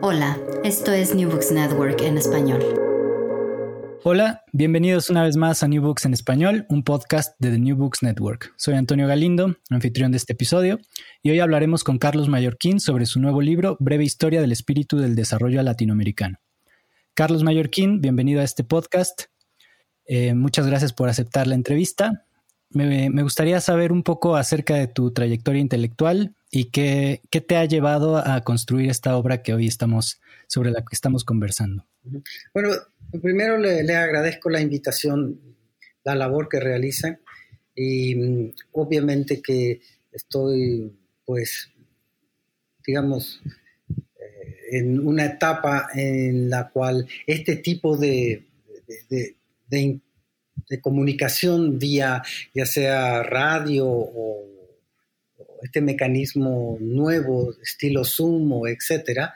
Hola, esto es New Books Network en español. Hola, bienvenidos una vez más a New Books en español, un podcast de The New Books Network. Soy Antonio Galindo, anfitrión de este episodio, y hoy hablaremos con Carlos Mallorquín sobre su nuevo libro, Breve Historia del Espíritu del Desarrollo Latinoamericano. Carlos Mallorquín, bienvenido a este podcast. Eh, muchas gracias por aceptar la entrevista. Me, gustaría saber un poco acerca de tu trayectoria intelectual, ¿Y qué, te ha llevado a construir esta obra que hoy estamos, sobre la que estamos conversando? Bueno, primero le, agradezco la invitación, la labor que realizan y mm, obviamente que estoy, pues, digamos, eh, en una etapa en la cual este tipo de, de, de comunicación vía ya sea radio o este mecanismo nuevo, estilo Zoom etcétera,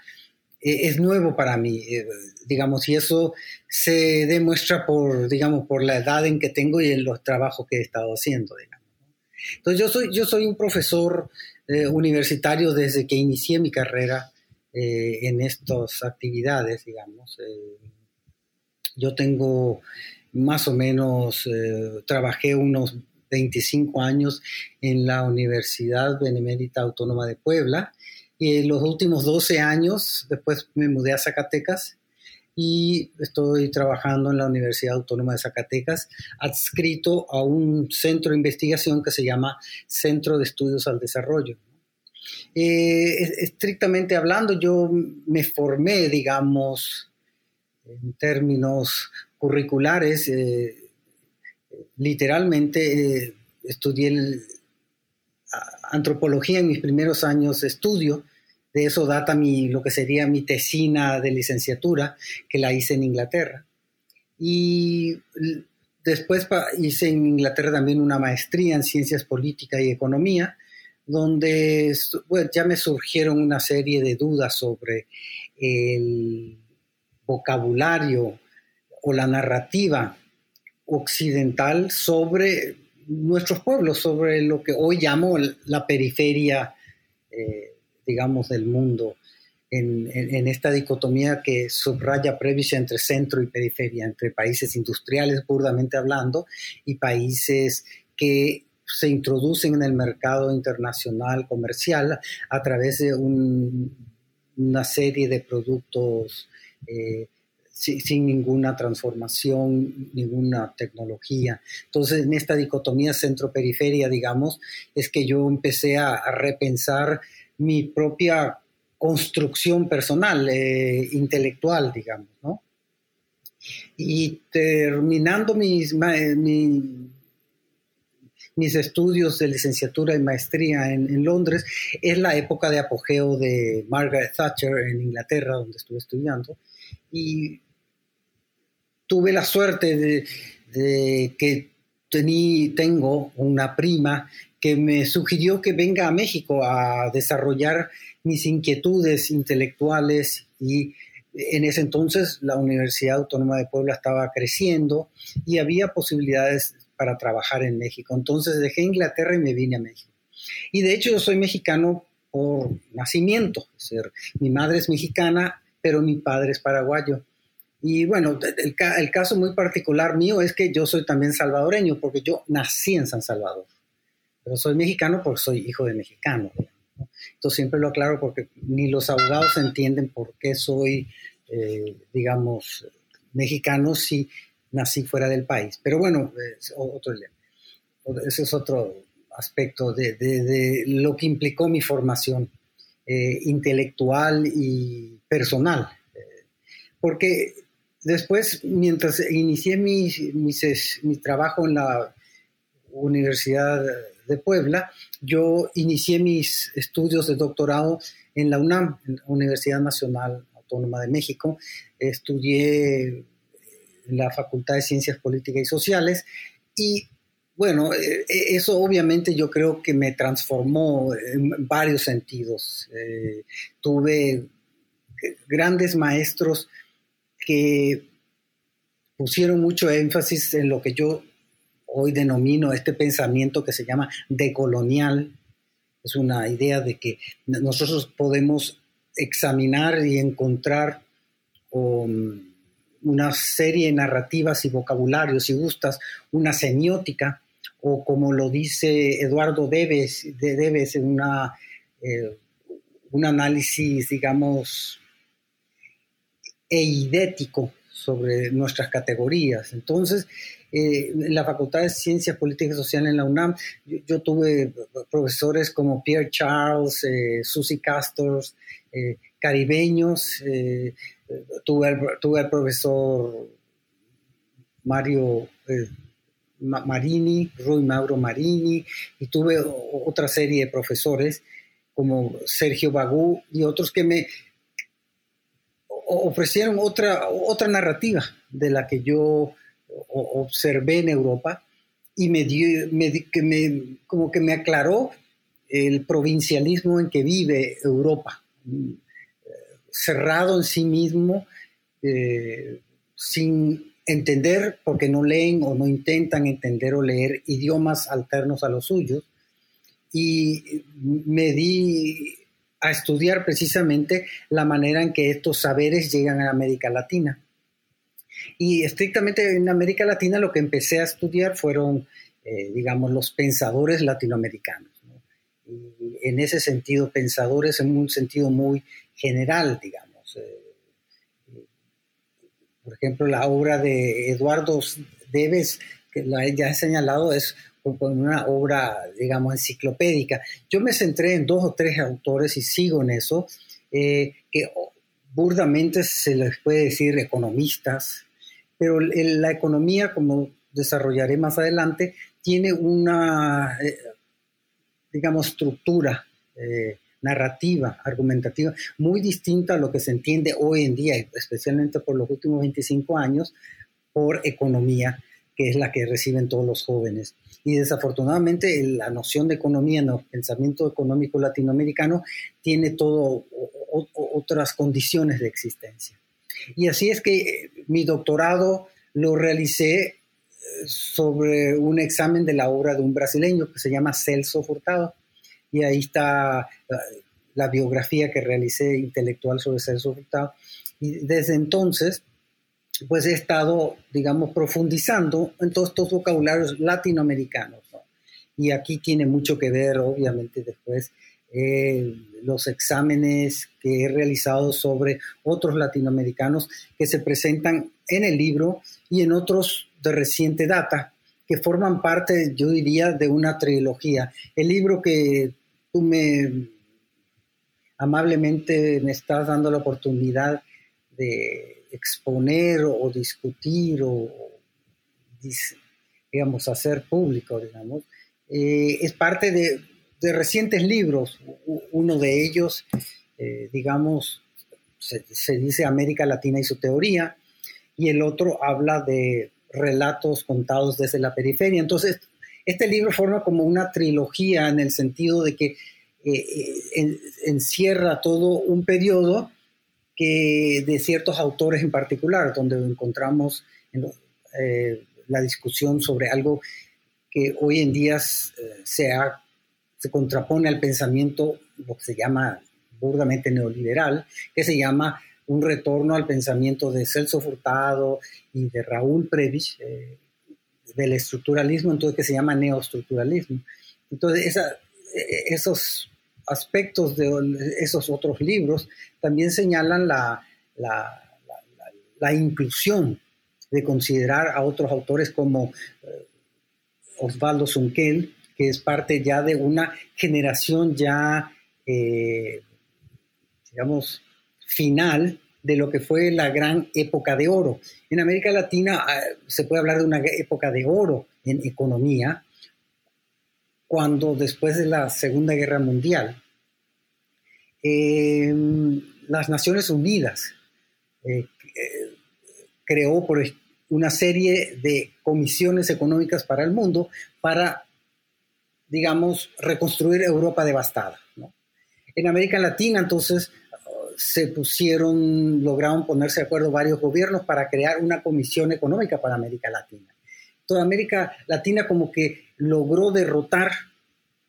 eh, es nuevo para mí, eh, digamos, y eso se demuestra por, digamos, por la edad en que tengo y en los trabajos que he estado haciendo. Entonces, yo soy, yo soy un profesor eh, universitario desde que inicié mi carrera en estas actividades, digamos. yo tengo más o menos, trabajé unos 25 años en la Universidad Benemérita Autónoma de Puebla. Y en los últimos 12 años, después me mudé a Zacatecas y estoy trabajando en la Universidad Autónoma de Zacatecas, adscrito a un centro de investigación que se llama Centro de Estudios al Desarrollo. Eh, estrictamente hablando, yo me formé, digamos, en términos curriculares, eh, literalmente eh, estudié antropología en mis primeros años de estudio. De eso data mi, lo que sería mi tesina de licenciatura, que la hice en Inglaterra. Y después hice en Inglaterra también una maestría en ciencias políticas y economía, donde ya me surgieron una serie de dudas sobre el vocabulario o la narrativa occidental sobre nuestros pueblos, sobre lo que hoy llamo la periferia, eh, digamos, del mundo, en, esta dicotomía que subraya previa entre centro y periferia, entre países industriales, burdamente hablando, y países que se introducen en el mercado internacional comercial a través de una serie de productos eh, sin, ninguna transformación, ninguna tecnología. Entonces, en esta dicotomía centro-periferia, digamos, es que yo empecé a, repensar mi propia construcción personal, eh, intelectual, digamos, ¿no? Y terminando mis, mis estudios de licenciatura y maestría en, en, Londres, es la época de apogeo de Margaret Thatcher en Inglaterra, donde estuve estudiando. Y tuve la suerte de, que tení, tengo una prima que me sugirió que venga a México a desarrollar mis inquietudes intelectuales y En ese entonces la Universidad Autónoma de Puebla estaba creciendo y había posibilidades para trabajar en México. Entonces dejé Inglaterra y me vine a México. Y de hecho yo soy mexicano por nacimiento. Mi madre es mexicana, pero mi padre es paraguayo. Y bueno, el, el, caso muy particular mío es que yo soy también salvadoreño, porque yo nací en San Salvador. Pero soy mexicano porque soy hijo de mexicano. Entonces siempre lo aclaro porque ni los abogados entienden por qué soy, eh, digamos, mexicano si nací fuera del país. Pero bueno, es otro, ese es otro aspecto de, lo que implicó mi formación eh, intelectual y personal. Eh, porque después, mientras inicié mi, mi, trabajo en la Universidad de Puebla, yo inicié mis estudios de doctorado en la UNAM, Universidad Nacional Autónoma de México. Estudié en la Facultad de Ciencias Políticas y Sociales y bueno, eh, eso obviamente yo creo que me transformó en varios sentidos. Eh, tuve grandes maestros que pusieron mucho énfasis en lo que yo hoy denomino este pensamiento que se llama decolonial. Es una idea de que nosotros podemos examinar y encontrar una serie de narrativas y vocabularios, si gustas, una semiótica, o como lo dice Eduardo Debes, de Debes en una, eh, un análisis, digamos, eidético sobre nuestras categorías. Entonces, eh, en la Facultad de Ciencias Políticas y Sociales en la UNAM, yo, tuve profesores como Pierre Charles, eh, Susie Castors, eh, caribeños, tuve, el, tuve al profesor Mario Marini, Rui Mauro Marini, y tuve otra serie de profesores como Sergio Bagú y otros que me ofrecieron otra, otra narrativa de la que yo observé en Europa y me dio, me, como que me aclaró el provincialismo en que vive Europa, cerrado en sí mismo, eh, sin entender, porque no leen o no intentan entender o leer idiomas alternos a los suyos. Y me di a estudiar precisamente la manera en que estos saberes llegan a América Latina. Y estrictamente en América Latina lo que empecé a estudiar fueron, eh, digamos, los pensadores latinoamericanos. En ese sentido, pensadores en un sentido muy general, digamos. Eh, por ejemplo, la obra de Eduardo Deves, que ya he señalado, es una obra, digamos, enciclopédica. Yo me centré en dos o tres autores y sigo en eso, eh, que burdamente se les puede decir economistas, pero la economía, como desarrollaré más adelante, tiene una, eh, digamos, estructura eh, narrativa, argumentativa, muy distinta a lo que se entiende hoy en día, especialmente por los últimos 25 años, por economía, que es la que reciben todos los jóvenes. Y desafortunadamente la noción de economía en el pensamiento económico latinoamericano tiene todo otras condiciones de existencia. Y así es que eh, mi doctorado lo realicé eh, sobre un examen de la obra de un brasileño que se llama Celso Furtado. Y ahí está la, biografía que realicé intelectual sobre Celso Furtado. Y desde entonces, pues he estado, digamos, profundizando en todos estos vocabularios latinoamericanos. Y aquí tiene mucho que ver, obviamente, después eh, los exámenes que he realizado sobre otros latinoamericanos que se presentan en el libro y en otros de reciente data que forman parte, yo diría, de una trilogía. El libro que tú me amablemente me estás dando la oportunidad de exponer o discutir o, digamos, hacer público, digamos, eh, es parte de de recientes libros. Uno de ellos, eh, digamos, se, dice América Latina y su teoría, y el otro habla de relatos contados desde la periferia. Entonces, este libro forma como una trilogía en el sentido de que eh, encierra todo un periodo que de ciertos autores en particular, donde encontramos eh, la discusión sobre algo que hoy en día eh, se, se contrapone al pensamiento, lo que se llama burdamente neoliberal, que se llama un retorno al pensamiento de Celso Furtado y de Raúl Previch, eh, del estructuralismo, entonces que se llama neoestructuralismo. Entonces, esos aspectos de esos otros libros también señalan la, la, la, inclusión de considerar a otros autores como eh, Osvaldo Zunkel, que es parte ya de una generación ya, eh, digamos, final de lo que fue la gran época de oro. En América Latina ah, se puede hablar de una época de oro en economía, cuando después de la Segunda Guerra Mundial, em, las Naciones Unidas eh, eh, creó por una serie de comisiones económicas para el mundo para, digamos, reconstruir Europa devastada. En América Latina, entonces, se pusieron, lograron ponerse de acuerdo varios gobiernos para crear una comisión económica para América Latina. Toda América Latina como que logró derrotar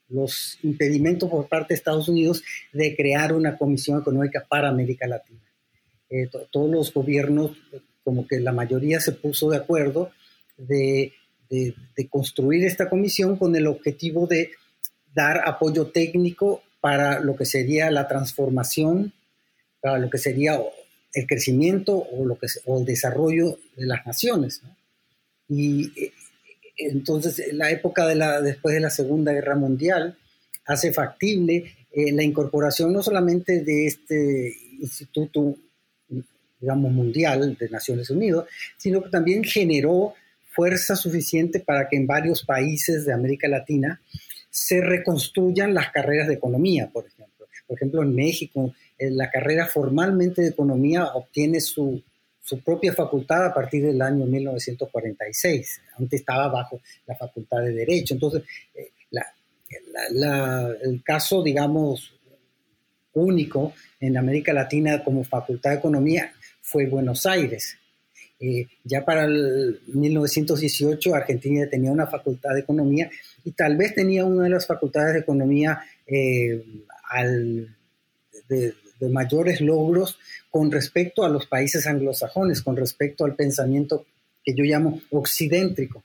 los impedimentos por parte de Estados Unidos de crear una comisión económica para América Latina. Eh, todos los gobiernos, como que la mayoría se puso de acuerdo de, construir esta comisión con el objetivo de dar apoyo técnico para lo que sería la transformación para lo que sería el crecimiento o, lo que, o el desarrollo de las naciones. Y eh, entonces la época de la, después de la Segunda Guerra Mundial hace factible eh, la incorporación no solamente de este instituto, digamos, mundial de Naciones Unidas, sino que también generó fuerza suficiente para que en varios países de América Latina se reconstruyan las carreras de economía, por ejemplo. Por ejemplo, en México, la carrera formalmente de economía obtiene su, propia facultad a partir del año 1946. Antes estaba bajo la facultad de Derecho. Entonces, eh, el caso, digamos, único en América Latina como facultad de economía fue Buenos Aires. Eh, ya para el 1918 Argentina tenía una facultad de economía y tal vez tenía una de las facultades de economía eh, al, de, de mayores logros con respecto a los países anglosajones, con respecto al pensamiento que yo llamo occidéntrico.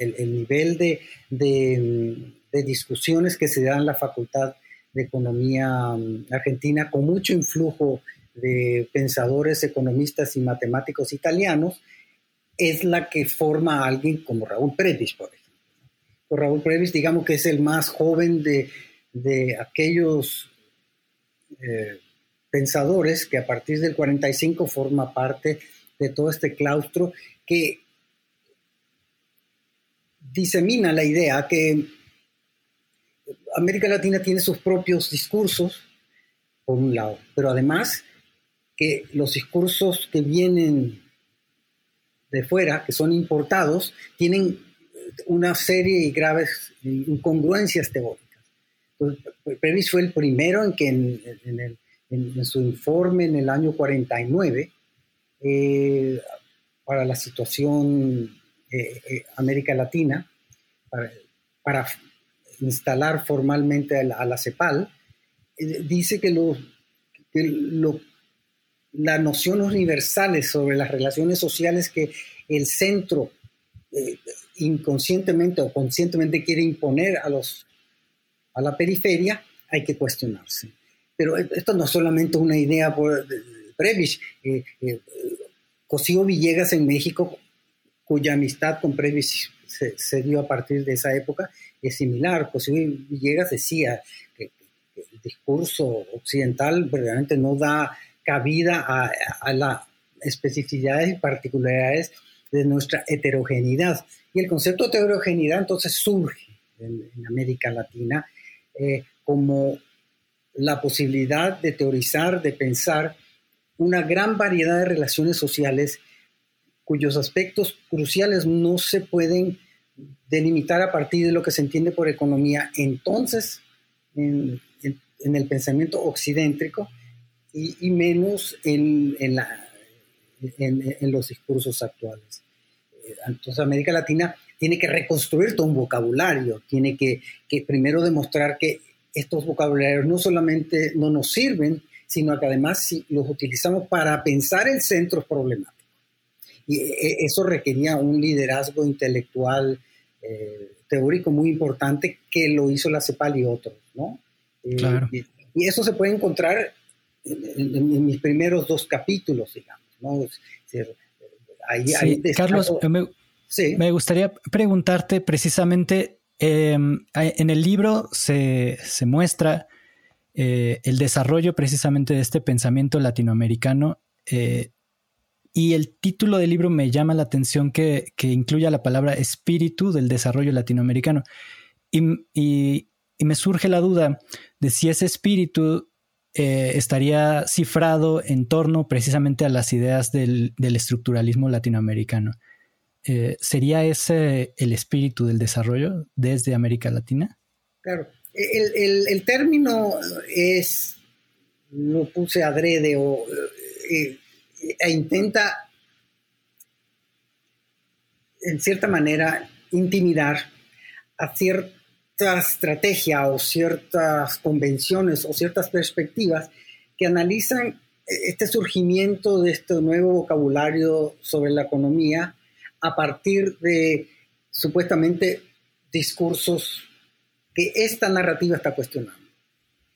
el, nivel de, de, discusiones que se dan en la Facultad de Economía mm, Argentina, con mucho influjo de pensadores, economistas y matemáticos italianos, es la que forma a alguien como Raúl Previs, por ejemplo. Raúl Previs, digamos que es el más joven de, de aquellos eh, pensadores que a partir del 45 forma parte de todo este claustro que disemina la idea que América Latina tiene sus propios discursos, por un lado, pero además que los discursos que vienen de fuera, que son importados, tienen una serie de graves incongruencias teóricas. Previs fue el primero en que en, su informe en el año 49 eh, para la situación eh, eh, América Latina, para, instalar formalmente a la, CEPAL, dice que, lo, las nociones universales sobre las relaciones sociales que el centro inconscientemente o conscientemente quiere imponer a los a la periferia, hay que cuestionarse. Pero esto no es solamente una idea por Previs. Eh, eh, Cosío Villegas en México, cuya amistad con Previs se, dio a partir de esa época, es similar. Cosío Villegas decía que, el discurso occidental verdaderamente no da cabida a las especificidades y particularidades de nuestra heterogeneidad. Y el concepto de heterogeneidad entonces surge en América Latina eh, como la posibilidad de teorizar, de pensar una gran variedad de relaciones sociales cuyos aspectos cruciales no se pueden delimitar a partir de lo que se entiende por economía entonces, en, en el pensamiento occidentrico y, menos en, en, la, en, los discursos actuales. Eh, entonces América Latina tiene que reconstruir todo un vocabulario, tiene que, que primero demostrar que estos vocabularios no solamente no nos sirven, sino que además los utilizamos para pensar el centro problemático. Y e, eso requería un liderazgo intelectual eh, teórico muy importante que lo hizo la CEPAL y otros, ¿no? Eh, y, eso se puede encontrar en, mis primeros dos capítulos, digamos, ¿no? Carlos, me, gustaría preguntarte precisamente, em, en el libro se, muestra eh, el desarrollo precisamente de este pensamiento latinoamericano eh, y el título del libro me llama la atención que, que incluya la palabra espíritu del desarrollo latinoamericano. Y, me surge la duda de si ese espíritu eh, estaría cifrado en torno precisamente a las ideas del, estructuralismo latinoamericano. ¿Sería ese el espíritu del desarrollo desde América Latina? Claro, el, término es, lo puse adrede o eh, e intenta en cierta manera intimidar a cierta estrategia o ciertas convenciones o ciertas perspectivas que analizan este surgimiento de este nuevo vocabulario sobre la economía a partir de supuestamente discursos que esta narrativa está cuestionando.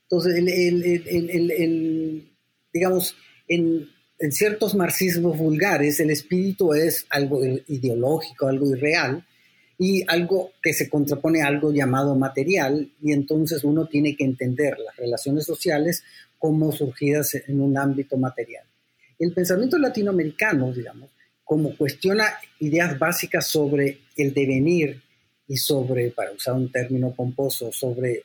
Entonces, el, digamos, en, ciertos marxismos vulgares, el espíritu es algo ideológico, algo irreal, y algo que se contrapone a algo llamado material, y entonces uno tiene que entender las relaciones sociales como surgidas en un ámbito material. El pensamiento latinoamericano, digamos, como cuestiona ideas básicas sobre el devenir y sobre, para usar un término pomposo, sobre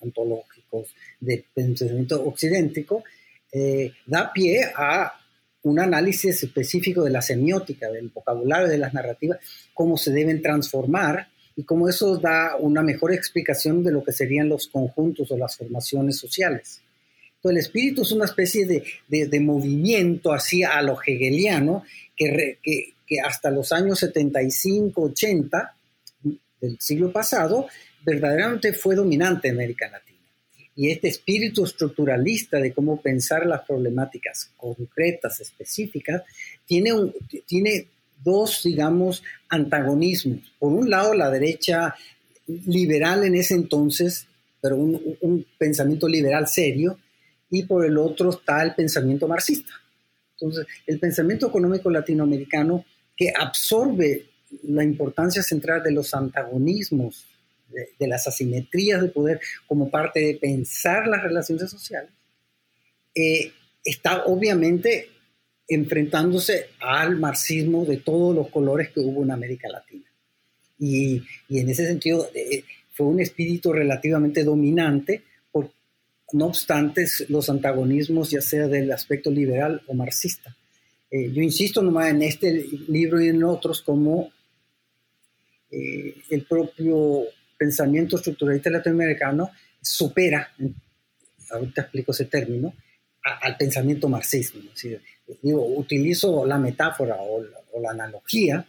ontológicos de pensamiento occidental, eh, da pie a un análisis específico de la semiótica, del vocabulario de las narrativas, cómo se deben transformar y cómo eso da una mejor explicación de lo que serían los conjuntos o las formaciones sociales. El espíritu es una especie de, de, movimiento así a lo hegeliano que, que, hasta los años 75, 80 del siglo pasado verdaderamente fue dominante en América Latina. Y este espíritu estructuralista de cómo pensar las problemáticas concretas, específicas, tiene, tiene dos, digamos, antagonismos. Por un lado, la derecha liberal en ese entonces, pero un pensamiento liberal serio, y por el otro está el pensamiento marxista. Entonces, el pensamiento económico latinoamericano que absorbe la importancia central de los antagonismos, de, las asimetrías de poder como parte de pensar las relaciones sociales, eh, está obviamente enfrentándose al marxismo de todos los colores que hubo en América Latina. Y, en ese sentido eh, fue un espíritu relativamente dominante, no obstante los antagonismos ya sea del aspecto liberal o marxista. Eh, yo insisto nomás en este libro y en otros como eh, el propio pensamiento estructuralista latinoamericano supera, ahorita explico ese término, al pensamiento marxismo. digo, utilizo la metáfora o la, analogía.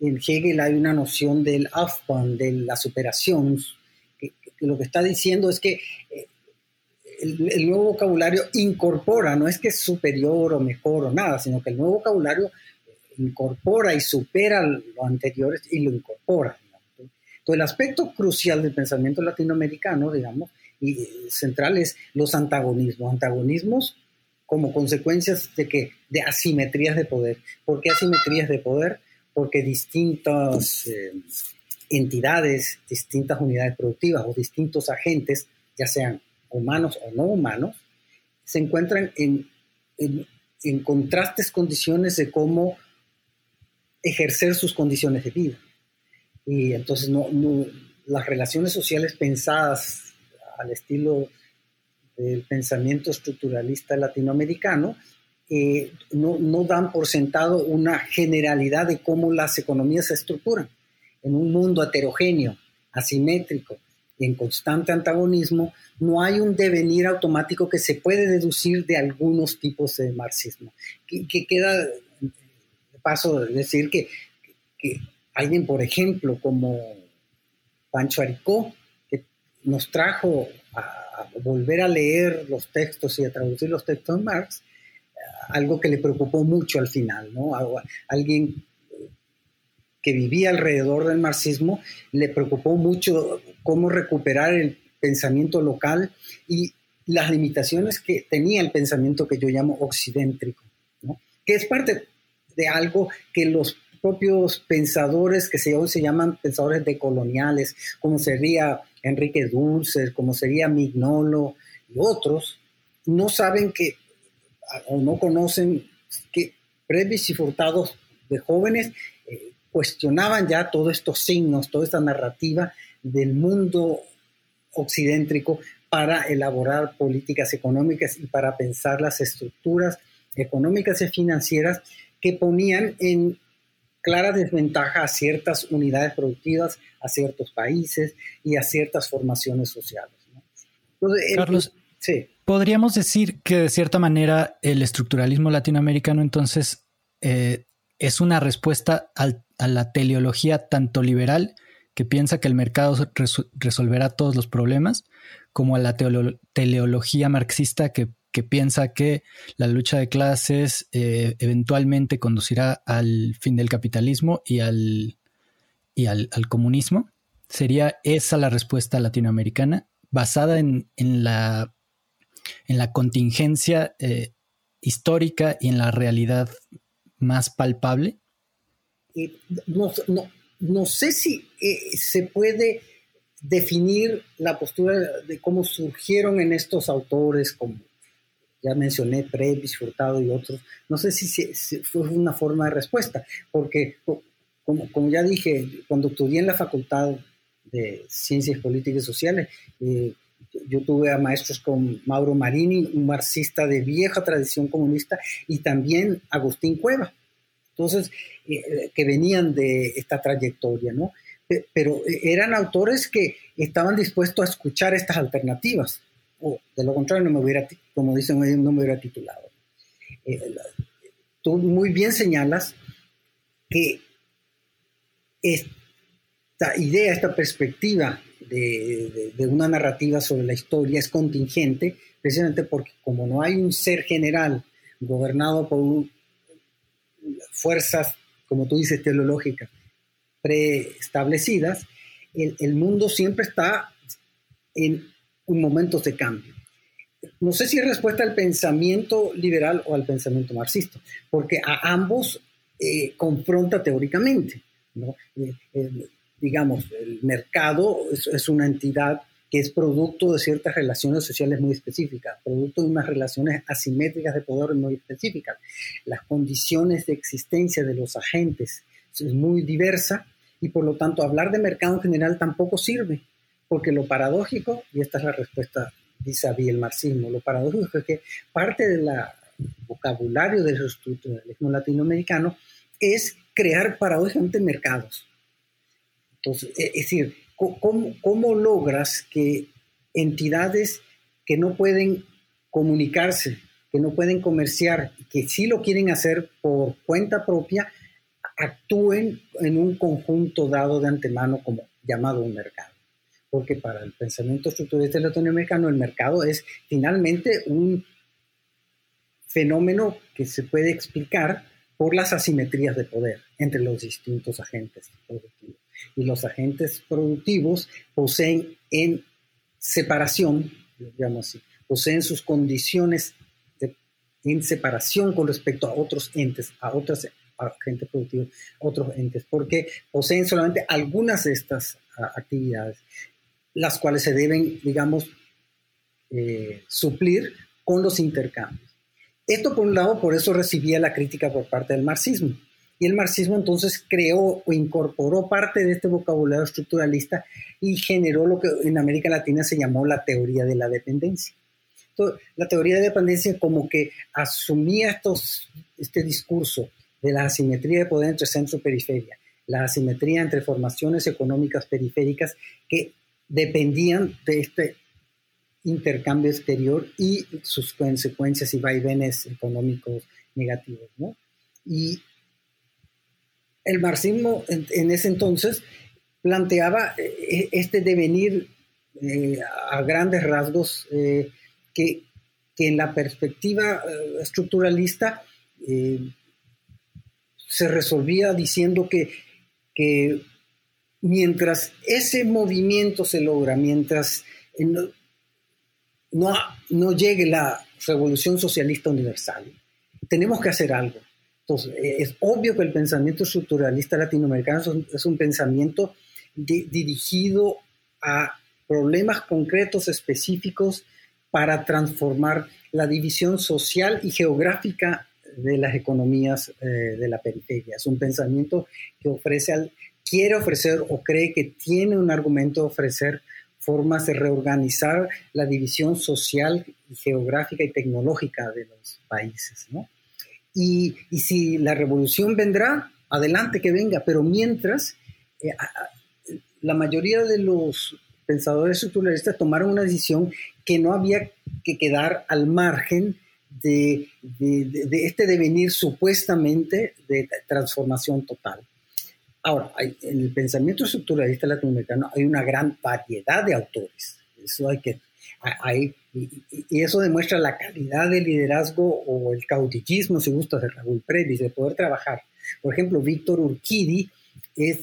En Hegel hay una noción del Aufbau, de la superación, que, lo que está diciendo es que eh, el, el, nuevo vocabulario incorpora, no es que es superior o mejor o nada, sino que el nuevo vocabulario incorpora y supera lo anterior y lo incorpora. Entonces, el aspecto crucial del pensamiento latinoamericano, digamos, y central es los antagonismos. Antagonismos como consecuencias de que de asimetrías de poder. ¿Por qué asimetrías de poder? Porque distintas eh, entidades, distintas unidades productivas o distintos agentes, ya sean humanos o no humanos, se encuentran en, en, contrastes condiciones de cómo ejercer sus condiciones de vida. Y entonces no, las relaciones sociales pensadas al estilo del pensamiento estructuralista latinoamericano eh, no, no, dan por sentado una generalidad de cómo las economías se estructuran en un mundo heterogéneo, asimétrico, en constante antagonismo, no hay un devenir automático que se puede deducir de algunos tipos de marxismo. Que, queda de paso decir que, que alguien, por ejemplo, como Pancho Aricó, que nos trajo a, volver a leer los textos y a traducir los textos de Marx, algo que le preocupó mucho al final, ¿no? alguien que vivía alrededor del marxismo, le preocupó mucho cómo recuperar el pensamiento local y las limitaciones que tenía el pensamiento que yo llamo occidéntrico, que es parte de algo que los propios pensadores que se, hoy se llaman pensadores decoloniales, como sería Enrique Dulce, como sería Mignolo y otros, no saben que o no conocen que Previs y de jóvenes cuestionaban ya todos estos signos, toda esta narrativa del mundo occidéntrico para elaborar políticas económicas y para pensar las estructuras económicas y financieras que ponían en clara desventaja a ciertas unidades productivas, a ciertos países y a ciertas formaciones sociales. Carlos, sí. podríamos decir que de cierta manera el estructuralismo latinoamericano entonces eh, es una respuesta a la teleología tanto liberal que piensa que el mercado resolverá todos los problemas, como a la teleología marxista que, piensa que la lucha de clases eh, eventualmente conducirá al fin del capitalismo y al, y al, comunismo. ¿Sería esa la respuesta latinoamericana basada en, la, en la contingencia eh, histórica y en la realidad más palpable? No, no sé si eh, se puede definir la postura de cómo surgieron en estos autores, como ya mencioné, Previs, Furtado y otros, no sé si, fue una forma de respuesta, porque como, como, ya dije, cuando estudié en la Facultad de Ciencias Políticas y Sociales, eh, yo tuve a maestros como Mauro Marini, un marxista de vieja tradición comunista, y también Agustín Cueva. Entonces, eh, que venían de esta trayectoria, ¿no? Pero eran autores que estaban dispuestos a escuchar estas alternativas, o de lo contrario, no me hubiera, como dicen ellos, no me hubiera titulado. Eh, tú muy bien señalas que esta idea, esta perspectiva de, de, una narrativa sobre la historia es contingente, precisamente porque como no hay un ser general gobernado por fuerzas como tú dices, teleológicas preestablecidas, el, el mundo siempre está en un momento de cambio. No sé si es respuesta al pensamiento liberal o al pensamiento marxista, porque a ambos eh, confronta teóricamente. Eh, digamos, el mercado es, una entidad que es producto de ciertas relaciones sociales muy específicas, producto de unas relaciones asimétricas de poder muy específicas. Las condiciones de existencia de los agentes es muy diversa y por lo tanto hablar de mercado en general tampoco sirve, porque lo paradójico, y esta es la respuesta vis a el marxismo, lo paradójico es que parte del vocabulario del estructuralismo latinoamericano es crear paradójicamente mercados. Entonces, es decir, ¿Cómo, logras que entidades que no pueden comunicarse, que no pueden comerciar, que sí lo quieren hacer por cuenta propia, actúen en un conjunto dado de antemano como llamado un mercado? Porque para el pensamiento estructuralista latinoamericano el mercado es finalmente un fenómeno que se puede explicar por las asimetrías de poder entre los distintos agentes productivos y los agentes productivos poseen en separación, digamos así, poseen sus condiciones en separación con respecto a otros entes, a otros agentes productivos, otros entes, porque poseen solamente algunas de estas actividades, las cuales se deben, digamos, eh, suplir con los intercambios. Esto, por un lado, por eso recibía la crítica por parte del marxismo y el marxismo entonces creó o incorporó parte de este vocabulario estructuralista y generó lo que en América Latina se llamó la teoría de la dependencia. la teoría de dependencia como que asumía este discurso de la asimetría de poder entre centro y periferia, la asimetría entre formaciones económicas periféricas que dependían de este intercambio exterior y sus consecuencias y vaivenes económicos negativos. ¿no? Y el marxismo en, ese entonces planteaba eh, este devenir eh, a grandes rasgos eh, que, que, en la perspectiva estructuralista se resolvía diciendo que, que mientras ese movimiento se logra, mientras no, no llegue la revolución socialista universal, tenemos que hacer algo. Entonces, es obvio que el pensamiento estructuralista latinoamericano es un, pensamiento dirigido a problemas concretos específicos para transformar la división social y geográfica de las economías eh, de la periferia. Es un pensamiento que ofrece al, quiere ofrecer o cree que tiene un argumento de ofrecer formas de reorganizar la división social, geográfica y tecnológica de los países. Y, si la revolución vendrá, adelante que venga, pero mientras, eh, la mayoría de los pensadores estructuralistas tomaron una decisión que no había que quedar al margen de, de este devenir supuestamente de transformación total. Ahora, en el pensamiento estructuralista latinoamericano hay una gran variedad de autores. Eso hay que, hay, y, eso demuestra la calidad del liderazgo o el cautillismo, si gusta, de Raúl Previs, de poder trabajar. Por ejemplo, Víctor Urquidi es,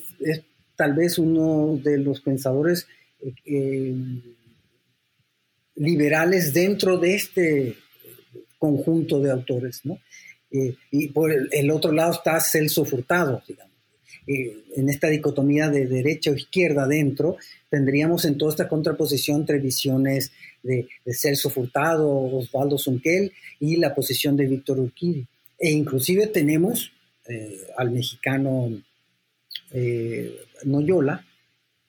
tal vez uno de los pensadores eh, eh, liberales dentro de este conjunto de autores, ¿no? Eh, y por el, el, otro lado está Celso Furtado, digamos en esta dicotomía de derecha o izquierda dentro, tendríamos en toda esta contraposición entre visiones de, Celso Furtado, Osvaldo Zunquel y la posición de Víctor Urquidi. E inclusive tenemos eh, al mexicano eh, Noyola,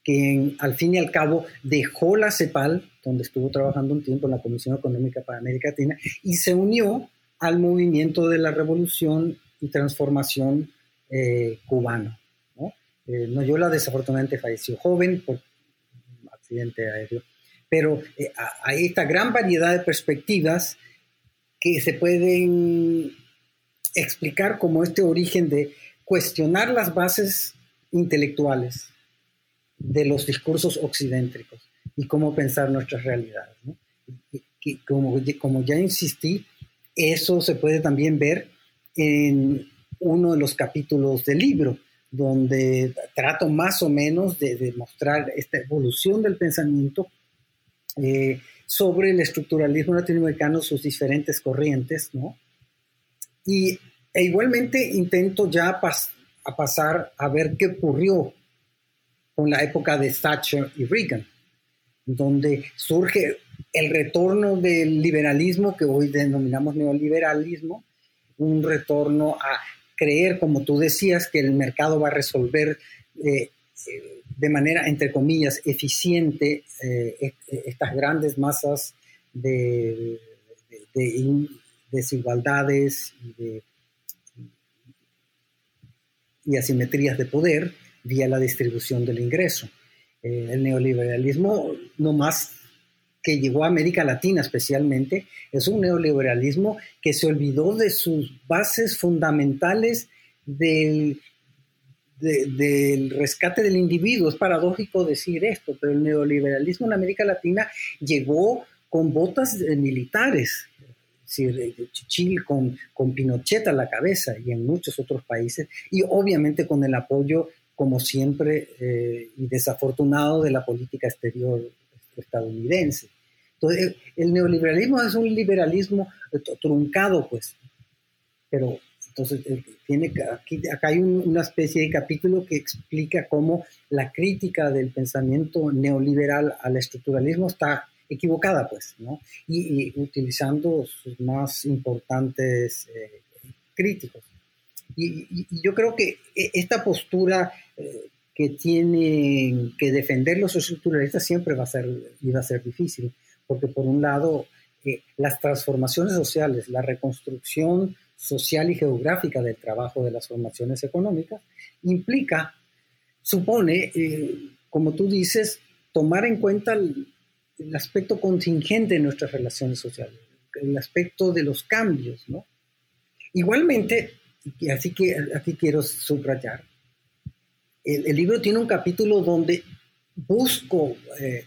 que al fin y al cabo dejó la CEPAL, donde estuvo trabajando un tiempo en la Comisión Económica para América Latina, y se unió al movimiento de la revolución y transformación eh, cubano. Eh, Noyola desafortunadamente falleció joven por accidente aéreo, pero eh, hay esta gran variedad de perspectivas que se pueden explicar como este origen de cuestionar las bases intelectuales de los discursos occidentricos y cómo pensar nuestras realidades. como, como ya insistí, eso se puede también ver en uno de los capítulos del libro, donde trato más o menos de demostrar esta evolución del pensamiento eh, sobre el estructuralismo latinoamericano, sus diferentes corrientes, ¿no? Y e igualmente intento ya a pasar a ver qué ocurrió con la época de Thatcher y Reagan, donde surge el retorno del liberalismo que hoy denominamos neoliberalismo, un retorno a creer, como tú decías, que el mercado va a resolver eh, eh, de manera, entre comillas, eficiente eh, estas grandes masas de, desigualdades y, asimetrías de poder vía la distribución del ingreso. el neoliberalismo no más que llegó a América Latina especialmente, es un neoliberalismo que se olvidó de sus bases fundamentales del, del rescate del individuo. Es paradójico decir esto, pero el neoliberalismo en América Latina llegó con botas militares, Chichil con, con Pinochet a la cabeza y en muchos otros países, y obviamente con el apoyo, como siempre, eh, y desafortunado de la política exterior estadounidense. Entonces, el neoliberalismo es un liberalismo truncado, pues, pero entonces eh, tiene aquí, acá hay una especie de capítulo que explica cómo la crítica del pensamiento neoliberal al estructuralismo está equivocada, pues, ¿no? Y, utilizando sus más importantes eh, críticos. Y, yo creo que e, esta postura eh, que tienen que defender los estructuralistas siempre va a ser, va a ser difícil, porque por un lado, eh, las transformaciones sociales, la reconstrucción social y geográfica del trabajo de las formaciones económicas, implica, supone, eh, como tú dices, tomar en cuenta el, aspecto contingente de nuestras relaciones sociales, el aspecto de los cambios, ¿no? Igualmente, así que aquí quiero subrayar, el, libro tiene un capítulo donde busco eh,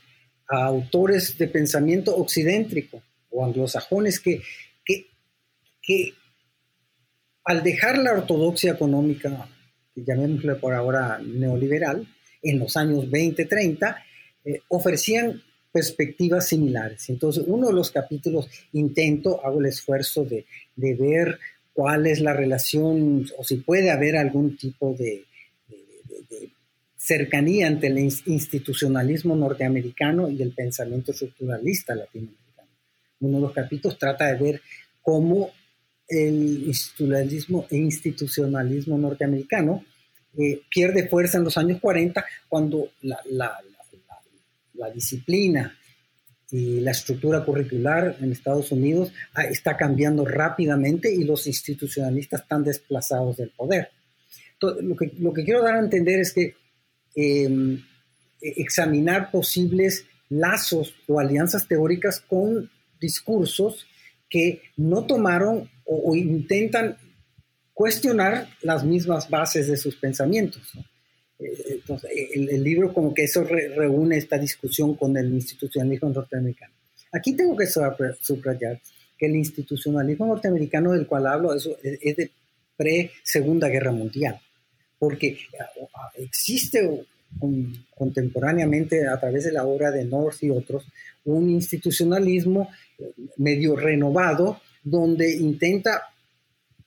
a autores de pensamiento occidentrico o anglosajones que, que, que al dejar la ortodoxia económica, llamémosle por ahora neoliberal, en los años 20, 30, eh, ofrecían perspectivas similares. Entonces, uno de los capítulos intento, hago el esfuerzo de, de ver cuál es la relación o si puede haber algún tipo de, cercanía entre el institucionalismo norteamericano y el pensamiento estructuralista latinoamericano. Uno de los capítulos trata de ver cómo el institucionalismo, e institucionalismo norteamericano eh, pierde fuerza en los años 40 cuando la, la, la, disciplina y la estructura curricular en Estados Unidos ah, está cambiando rápidamente y los institucionalistas están desplazados del poder. lo, que, lo que quiero dar a entender es que em, examinar posibles lazos o alianzas teóricas con discursos que no tomaron o, intentan cuestionar las mismas bases de sus pensamientos. Eh, entonces, el, libro como que eso reúne esta discusión con el institucionalismo norteamericano. Aquí tengo que subrayar que el institucionalismo norteamericano del cual hablo es, es de pre-segunda guerra mundial, porque existe contemporáneamente a través de la obra de North y otros un institucionalismo medio renovado donde intenta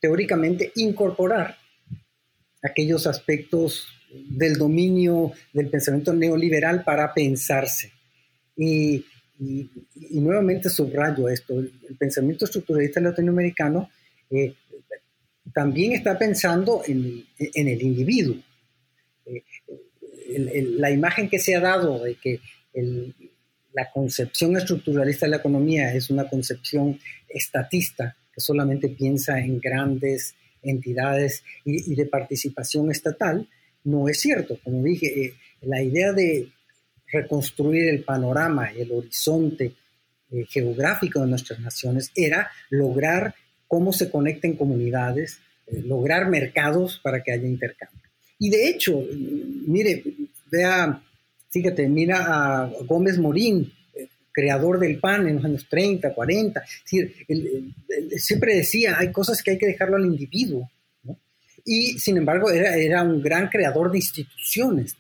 teóricamente incorporar aquellos aspectos del dominio del pensamiento neoliberal para pensarse. Y, nuevamente subrayo esto, el, pensamiento estructuralista latinoamericano eh, también está pensando en, el individuo. Eh, la imagen que se ha dado de que la concepción estructuralista de la economía es una concepción estatista que solamente piensa en grandes entidades y, de participación estatal, no es cierto. Como dije, eh, la idea de reconstruir el panorama, el horizonte eh, geográfico de nuestras naciones era lograr cómo se conecten comunidades, eh, lograr mercados para que haya intercambio. Y de hecho, mire, vea, fíjate, mira a Gómez Morín, creador del PAN en los años 30, 40. siempre decía, hay cosas que hay que dejarlo al individuo. Y sin embargo, era, era un gran creador de instituciones.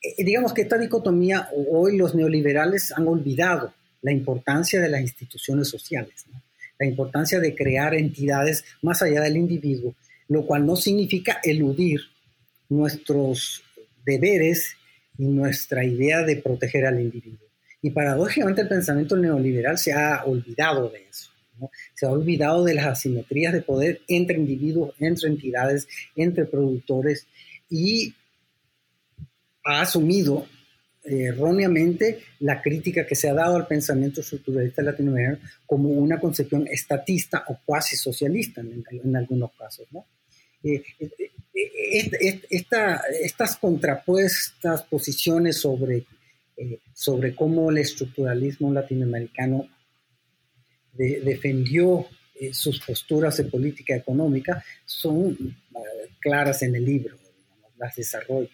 Eh, digamos que esta dicotomía, hoy los neoliberales han olvidado la importancia de las instituciones sociales, la importancia de crear entidades más allá del individuo, lo cual no significa eludir nuestros deberes y nuestra idea de proteger al individuo. Y paradójicamente el pensamiento neoliberal se ha olvidado de eso. Se ha olvidado de las asimetrías de poder entre individuos, entre entidades, entre productores y ha asumido eh, erróneamente la crítica que se ha dado al pensamiento estructuralista latinoamericano como una concepción estatista o cuasi socialista en, algunos casos. Eh, eh, estas contrapuestas posiciones sobre eh, sobre cómo el estructuralismo latinoamericano defendió eh, sus posturas de política económica son eh, claras en el libro, las desarrollo.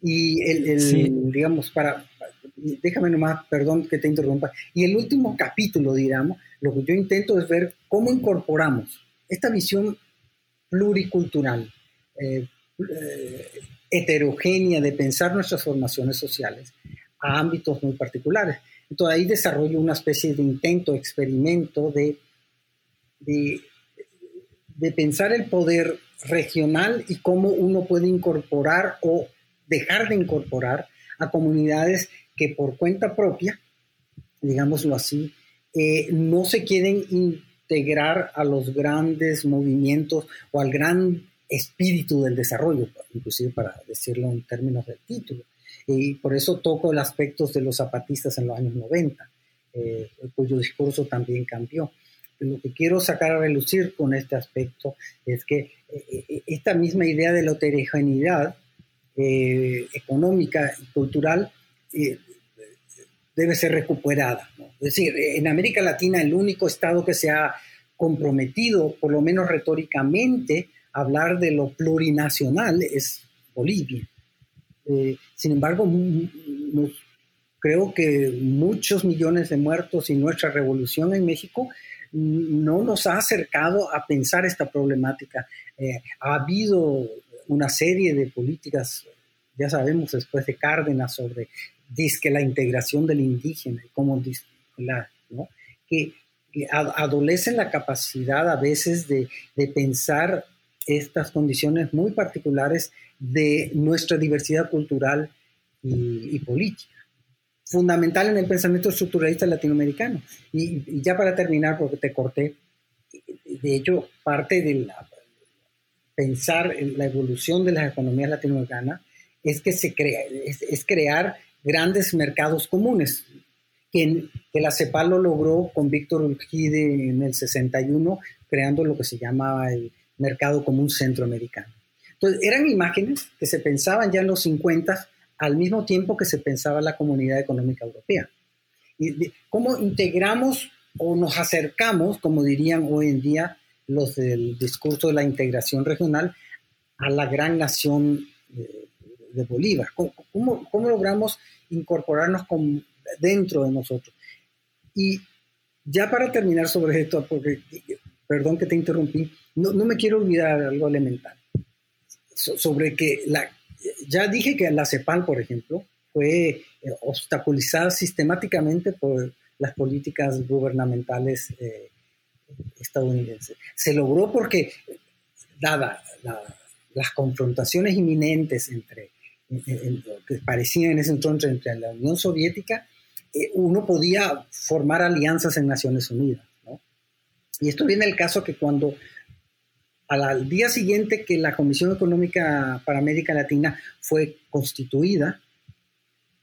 Y el, digamos, para, déjame nomás, perdón que te interrumpa, y el último capítulo, digamos, lo que yo intento es ver cómo incorporamos esta visión pluricultural, heterogénea de pensar nuestras formaciones sociales a ámbitos muy particulares. Entonces ahí desarrollo una especie de intento, experimento de, de, pensar el poder regional y cómo uno puede incorporar o dejar de incorporar a comunidades que por cuenta propia, digámoslo así, eh, no se quieren integrar a los grandes movimientos o al gran espíritu del desarrollo, inclusive para decirlo en términos del título y por eso toco el aspecto de los zapatistas en los años 90, eh, cuyo discurso también cambió. Lo que quiero sacar a relucir con este aspecto es que eh, eh, esta misma idea de la heterogeneidad económica y cultural debe ser recuperada. Es decir, en América Latina el único Estado que se ha comprometido, por lo menos retóricamente, hablar de lo plurinacional es Bolivia. Eh, sin embargo, creo que muchos millones de muertos y nuestra revolución en México no nos ha acercado a pensar esta problemática. Eh, ha habido una serie de políticas, ya sabemos después de Cárdenas, sobre que la integración del indígena, como la, que, adolecen la capacidad a veces de, pensar estas condiciones muy particulares de nuestra diversidad cultural y política fundamental en el pensamiento estructuralista latinoamericano. Y, ya para terminar, porque te corté, de hecho, parte de pensar en la evolución de las economías latinoamericanas es que se crea, es, crear grandes mercados comunes, que, que, la CEPAL lo logró con Víctor Urquide en el 61, creando lo que se llamaba el mercado común centroamericano. Entonces, eran imágenes que se pensaban ya en los 50 al mismo tiempo que se pensaba la Comunidad Económica Europea. Y ¿Cómo integramos o nos acercamos, como dirían hoy en día los del discurso de la integración regional, a la gran nación de, Bolívar? ¿Cómo, ¿Cómo, logramos incorporarnos con, dentro de nosotros? Y ya para terminar sobre esto, porque, perdón que te interrumpí, no, me quiero olvidar algo elemental, sobre que ya dije que la CEPAL, por ejemplo, fue eh, obstaculizada sistemáticamente por las políticas gubernamentales eh, estadounidenses. Se logró porque, dada las confrontaciones inminentes entre, que parecían en ese entonces entre la Unión Soviética, eh, uno podía formar alianzas en Naciones Unidas. Y esto viene el caso que cuando al día siguiente que la Comisión Económica para América Latina fue constituida,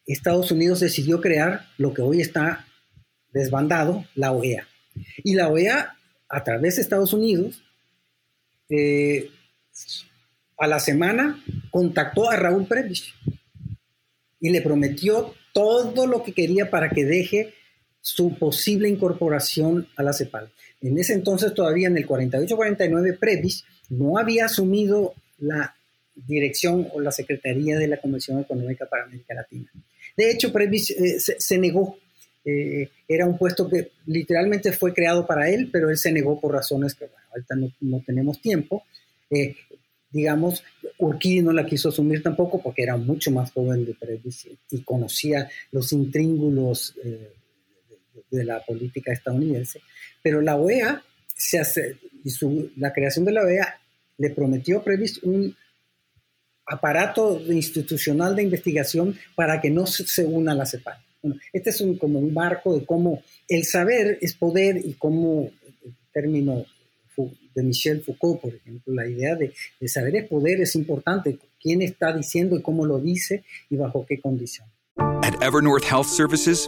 Estados Unidos decidió crear lo que hoy está desbandado, la OEA. Y la OEA, a través de Estados Unidos, eh, a la semana contactó a Raúl Prebisch y le prometió todo lo que quería para que deje su posible incorporación a la CEPAL. En ese entonces, todavía en el 48-49, Previs no había asumido la dirección o la secretaría de la Comisión Económica para América Latina. De hecho, Previs eh, se, negó. Eh, era un puesto que literalmente fue creado para él, pero él se negó por razones que, bueno, ahorita no, tenemos tiempo. Eh, digamos, Urquidi no la quiso asumir tampoco porque era mucho más joven de Previs y, conocía los intríngulos de la política estadounidense, pero la OEA se hace, y su, la creación de la OEA le prometió previsto un aparato institucional de investigación para que no se, una a la CEPAL. este es un, como un marco de cómo el saber es poder y cómo, el término de Michel Foucault, por ejemplo, la idea de, de saber es poder es importante, quién está diciendo y cómo lo dice y bajo qué condición. At Evernorth Health Services,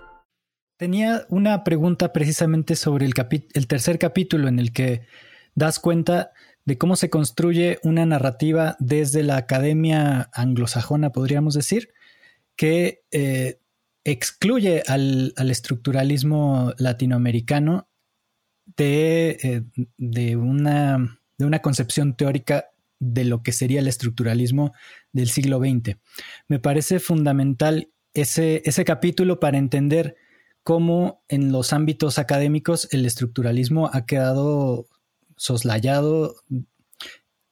Tenía una pregunta precisamente sobre el, tercer capítulo en el que das cuenta de cómo se construye una narrativa desde la academia anglosajona, podríamos decir, que eh, excluye al, estructuralismo latinoamericano de, eh, de, una, de, una, concepción teórica de lo que sería el estructuralismo del siglo XX. Me parece fundamental ese capítulo para entender cómo en los ámbitos académicos el estructuralismo ha quedado soslayado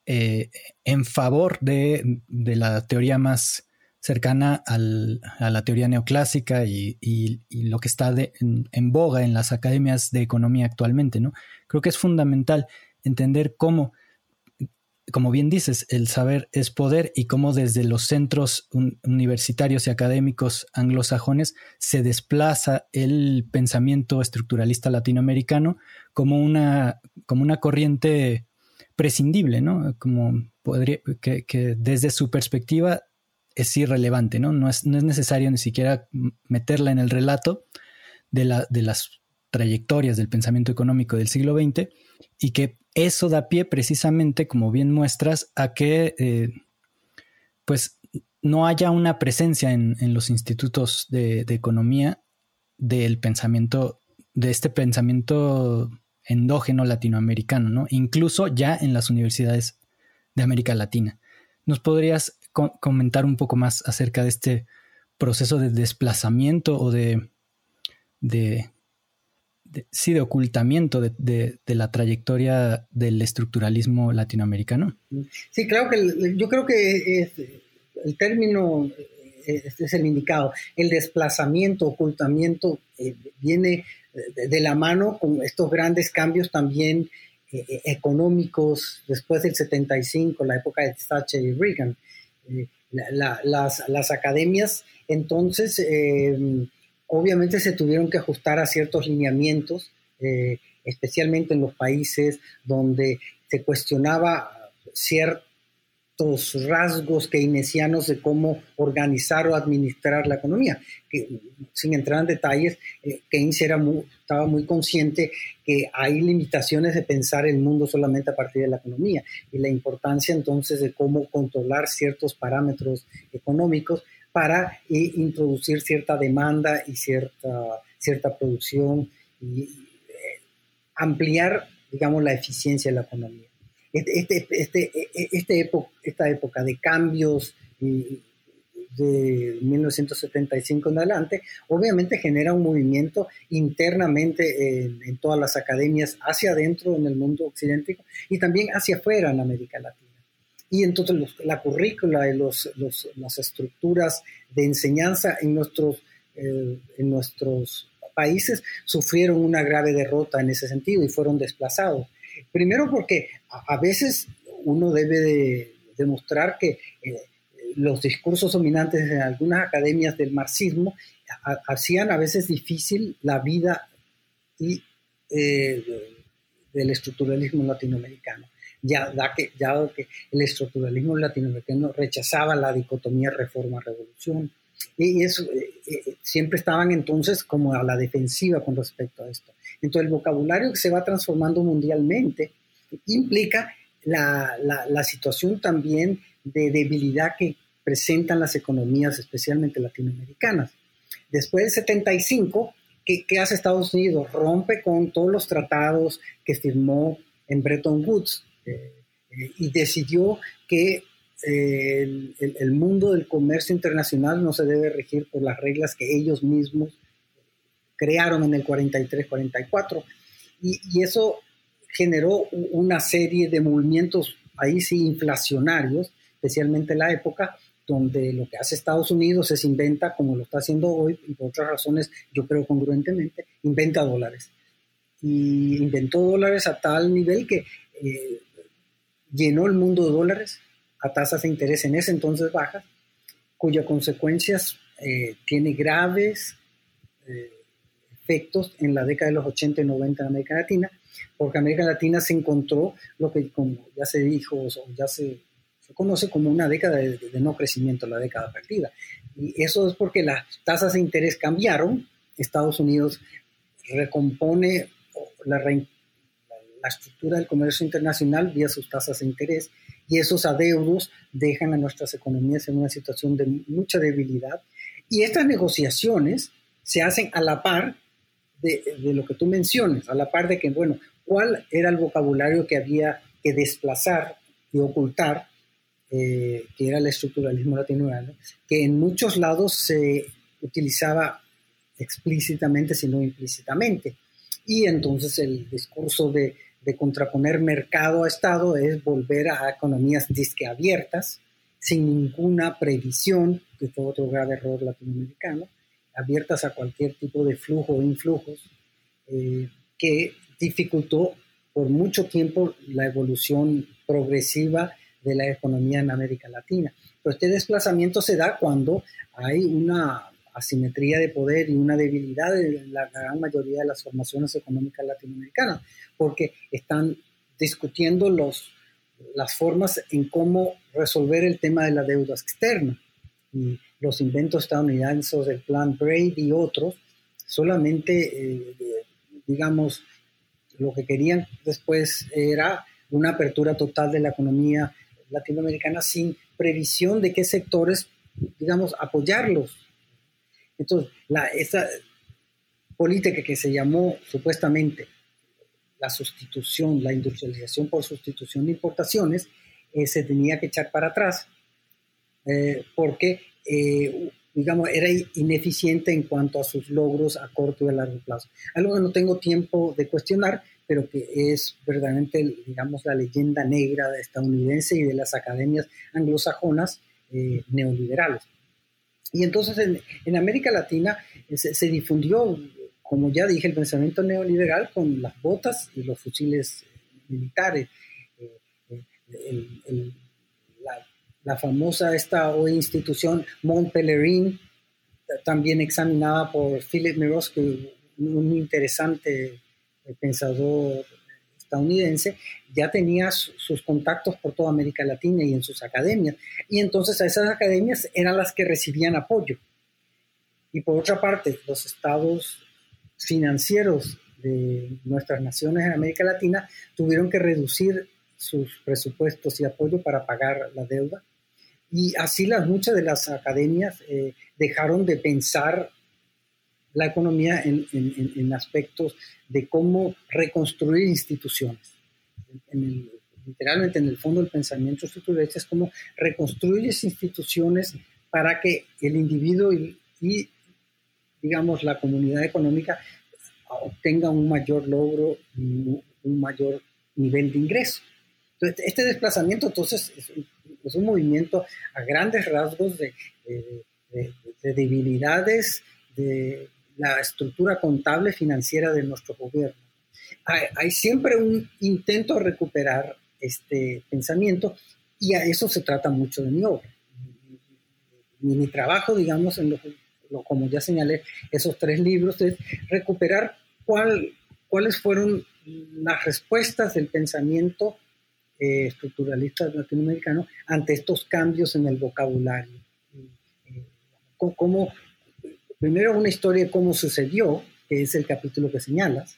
eh, en favor de, la teoría más cercana a la teoría neoclásica y, lo que está en, boga en las academias de economía actualmente. ¿no? Creo que es fundamental entender cómo como bien dices, el saber es poder y cómo desde los centros universitarios y académicos anglosajones se desplaza el pensamiento estructuralista latinoamericano como una, como una corriente prescindible, ¿no? Como podría, que, desde su perspectiva es irrelevante, ¿no? No es, no es necesario ni siquiera meterla en el relato de, la, de las trayectorias del pensamiento económico del siglo XX y que eso da pie precisamente, como bien muestras, a que eh, pues no haya una presencia en, los institutos de, economía del pensamiento, de este pensamiento endógeno latinoamericano, ¿no? Incluso ya en las universidades de América Latina. ¿Nos podrías comentar un poco más acerca de este proceso de desplazamiento o de, de sí, de ocultamiento de, la trayectoria del estructuralismo latinoamericano. Sí, claro que yo creo que el término es, el indicado. El desplazamiento, ocultamiento, eh, viene de, la mano con estos grandes cambios también eh, eh, económicos después del 75, la época de Thatcher y Reagan. las, las, academias entonces obviamente se tuvieron que ajustar a ciertos lineamientos, eh, especialmente en los países donde se cuestionaba ciertos rasgos keynesianos de cómo organizar o administrar la economía. Sin entrar en detalles, eh, Keynes era estaba muy consciente que hay limitaciones de pensar el mundo solamente a partir de la economía y la importancia entonces de cómo controlar ciertos parámetros económicos para introducir cierta demanda y cierta, cierta producción y eh, ampliar, digamos, la eficiencia de la economía. Este, este, este, este esta época de cambios de 1975 en adelante, obviamente genera un movimiento internamente en, en todas las academias, hacia adentro en el mundo occidental y también hacia afuera en América Latina y entonces la currícula y los, las estructuras de enseñanza en nuestros, eh, en nuestros países sufrieron una grave derrota en ese sentido y fueron desplazados. Primero porque a, veces uno debe demostrar que eh, los discursos dominantes en algunas academias del marxismo hacían a veces difícil la vida y, eh, del estructuralismo latinoamericano ya, da que, ya que el estructuralismo latinoamericano rechazaba la dicotomía reforma-revolución. Y eso, eh, eh, siempre estaban entonces como a la defensiva con respecto a esto. Entonces el vocabulario que se va transformando mundialmente implica la, la, situación también de debilidad que presentan las economías, especialmente latinoamericanas. Después del 75, ¿qué, ¿qué, hace Estados Unidos? Rompe con todos los tratados que firmó en Bretton Woods y decidió que eh, el, mundo del comercio internacional no se debe regir por las reglas que ellos mismos crearon en el 43-44. Y, y, eso generó una serie de movimientos ahí sí inflacionarios, especialmente en la época donde lo que hace Estados Unidos es inventa, como lo está haciendo hoy, y por otras razones, yo creo congruentemente, inventa dólares. Y inventó dólares a tal nivel que eh, llenó el mundo de dólares a tasas de interés en ese entonces bajas, cuyas consecuencias eh, tiene graves eh, efectos en la década de los 80 y 90 en América Latina, porque América Latina se encontró lo que, como ya se dijo, o ya se, se conoce como una década de, no crecimiento, la década perdida. Y eso es porque las tasas de interés cambiaron, Estados Unidos recompone la, la estructura del comercio internacional vía sus tasas de interés y esos adeudos dejan a nuestras economías en una situación de mucha debilidad. Y estas negociaciones se hacen a la par de, lo que tú mencionas, a la par de que, bueno, cuál era el vocabulario que había que desplazar y ocultar, eh, que era el estructuralismo latinoamericano, que en muchos lados se utilizaba explícitamente, sino implícitamente. Y entonces el discurso de de contraponer mercado a Estado es volver a economías disque abiertas, sin ninguna previsión, que fue otro grave error latinoamericano, abiertas a cualquier tipo de flujo o influjos, eh, que dificultó por mucho tiempo la evolución progresiva de la economía en América Latina. Pero este desplazamiento se da cuando hay una asimetría de poder y una debilidad de la gran mayoría de las formaciones económicas latinoamericanas, porque están discutiendo los, las formas en cómo resolver el tema de la deuda externa. Y los inventos estadounidenses del plan Braid y otros, solamente, eh, digamos, lo que querían después era una apertura total de la economía latinoamericana sin previsión de qué sectores, digamos, apoyarlos. Entonces, la, esa política que se llamó supuestamente la sustitución, la industrialización por sustitución de importaciones, eh, se tenía que echar para atrás eh, porque, eh, digamos, era ineficiente en cuanto a sus logros a corto y a largo plazo. Algo que no tengo tiempo de cuestionar, pero que es verdaderamente, digamos, la leyenda negra estadounidense y de las academias anglosajonas neoliberales. Y entonces en, América Latina se, difundió como ya dije, el pensamiento neoliberal con las botas y los fusiles militares. Eh, eh, la, famosa esta institución Mont Pelerin, también examinada por Philip Miroski, un interesante eh, pensador estadounidense, ya tenía sus contactos por toda América Latina y en sus academias. Y entonces a esas academias eran las que recibían apoyo. Y por otra parte, los estados financieros de nuestras naciones en América Latina tuvieron que reducir sus presupuestos y apoyo para pagar la deuda. Y así las, muchas de las academias eh, dejaron de pensar la economía en, aspectos de cómo reconstruir instituciones. literalmente en el fondo del pensamiento estructuralista es cómo reconstruyes instituciones para que el individuo y digamos, la comunidad económica obtenga un mayor logro un mayor nivel de ingreso. Este desplazamiento, entonces, es un, movimiento a grandes rasgos de, debilidades de la estructura contable financiera de nuestro gobierno. Hay, hay, siempre un intento de recuperar este pensamiento y a eso se trata mucho de mi obra. Mi, mi trabajo, digamos, en los como ya señalé, esos tres libros, es recuperar cuál, cuáles fueron las respuestas del pensamiento eh, estructuralista latinoamericano ante estos cambios en el vocabulario. Eh, como, primero una historia de cómo sucedió, que es el capítulo que señalas,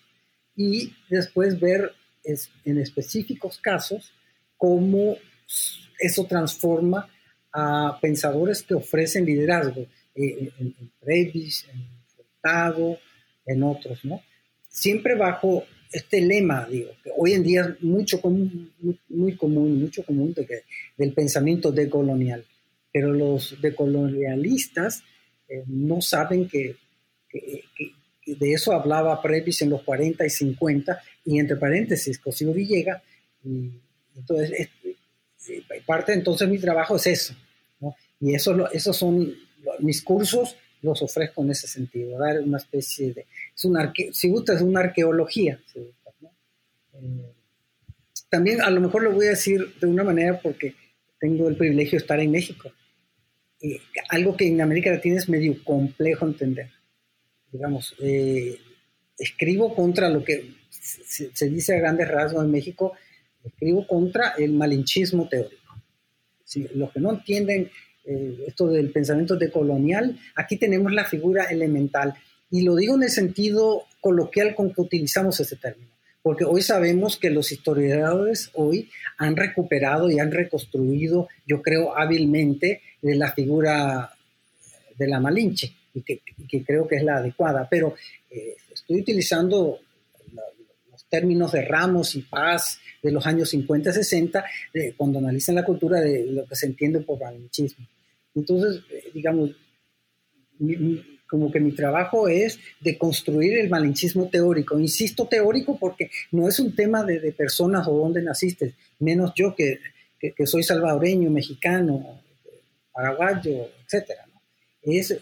y después ver en específicos casos cómo eso transforma a pensadores que ofrecen liderazgo en, en en Furtado, en otros, ¿no? Siempre bajo este lema, digo, que hoy en día es mucho común, muy, común, mucho común de del pensamiento decolonial, pero los decolonialistas eh, no saben que, de eso hablaba Previs en los 40 y 50, y entre paréntesis, Cosío Villega, y entonces, parte entonces mi trabajo es eso, y eso, esos son mis cursos los ofrezco en ese sentido, dar una especie de, es una, si gusta, es una arqueología. Eh, también a lo mejor lo voy a decir de una manera porque tengo el privilegio de estar en México. Y algo que en América Latina es medio complejo entender. Digamos, eh, escribo contra lo que se, dice a grandes rasgos en México, escribo contra el malinchismo teórico. Si, los que no entienden eh, esto del pensamiento decolonial, aquí tenemos la figura elemental. Y lo digo en el sentido coloquial con que utilizamos ese término, porque hoy sabemos que los historiadores hoy han recuperado y han reconstruido, yo creo, hábilmente de la figura de la Malinche, y que, creo que es la adecuada, pero eh, estoy utilizando los términos de Ramos y Paz de los años 50 60, cuando analizan la cultura de lo que se entiende por malinchismo. Entonces, eh, digamos, como que mi trabajo es de construir el malinchismo teórico. Insisto teórico porque no es un tema de, personas o dónde naciste, menos yo que, que, soy salvadoreño, mexicano, paraguayo, etc. Es,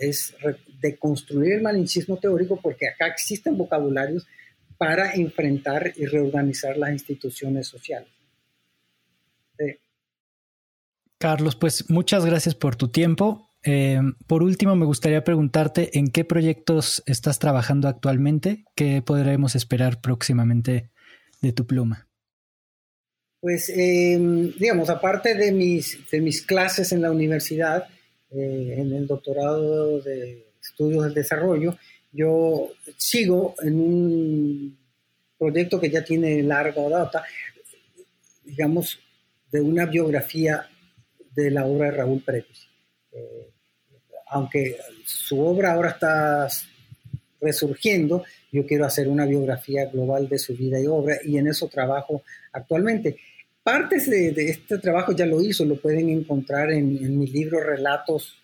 es de construir el malinchismo teórico porque acá existen vocabularios para enfrentar y reorganizar las instituciones sociales. Carlos, pues muchas gracias por tu tiempo. Eh, por último, me gustaría preguntarte en qué proyectos estás trabajando actualmente, qué podremos esperar próximamente de tu pluma. Pues, em, digamos, aparte de mis, de mis clases en la universidad, eh, en el doctorado de estudios del desarrollo, yo sigo en un proyecto que ya tiene larga data, digamos, de una biografía de la obra de Raúl Pérez. Eh, aunque su obra ahora está resurgiendo, yo quiero hacer una biografía global de su vida y obra y en eso trabajo actualmente. Partes de, este trabajo ya lo hizo, lo pueden encontrar en, mi libro Relatos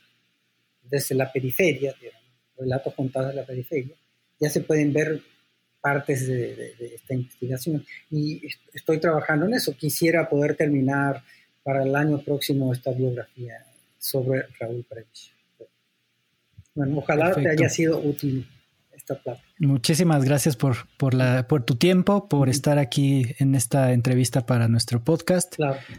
desde la periferia, Relatos contados de la periferia. Ya se pueden ver partes de, de, esta investigación y estoy trabajando en eso. Quisiera poder terminar para el año próximo esta biografía sobre Raúl Pérez. Bueno, ojalá te haya sido útil esta plática. Muchísimas gracias por, por, la, por tu tiempo, por estar aquí en esta entrevista para nuestro podcast.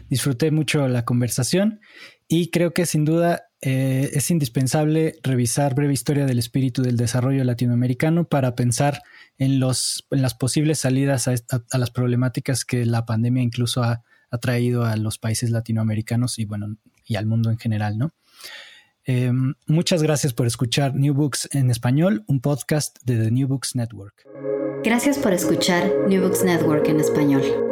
Disfruté mucho la conversación y creo que sin duda eh, es indispensable revisar Breve Historia del Espíritu del Desarrollo Latinoamericano para pensar en, los, en las posibles salidas a, a, las problemáticas que la pandemia incluso ha, ha, traído a los países latinoamericanos y bueno, y al mundo en general, ¿no? Eh, muchas gracias por escuchar New Books en español, un podcast de The New Books Network. Gracias por escuchar New Books Network en español.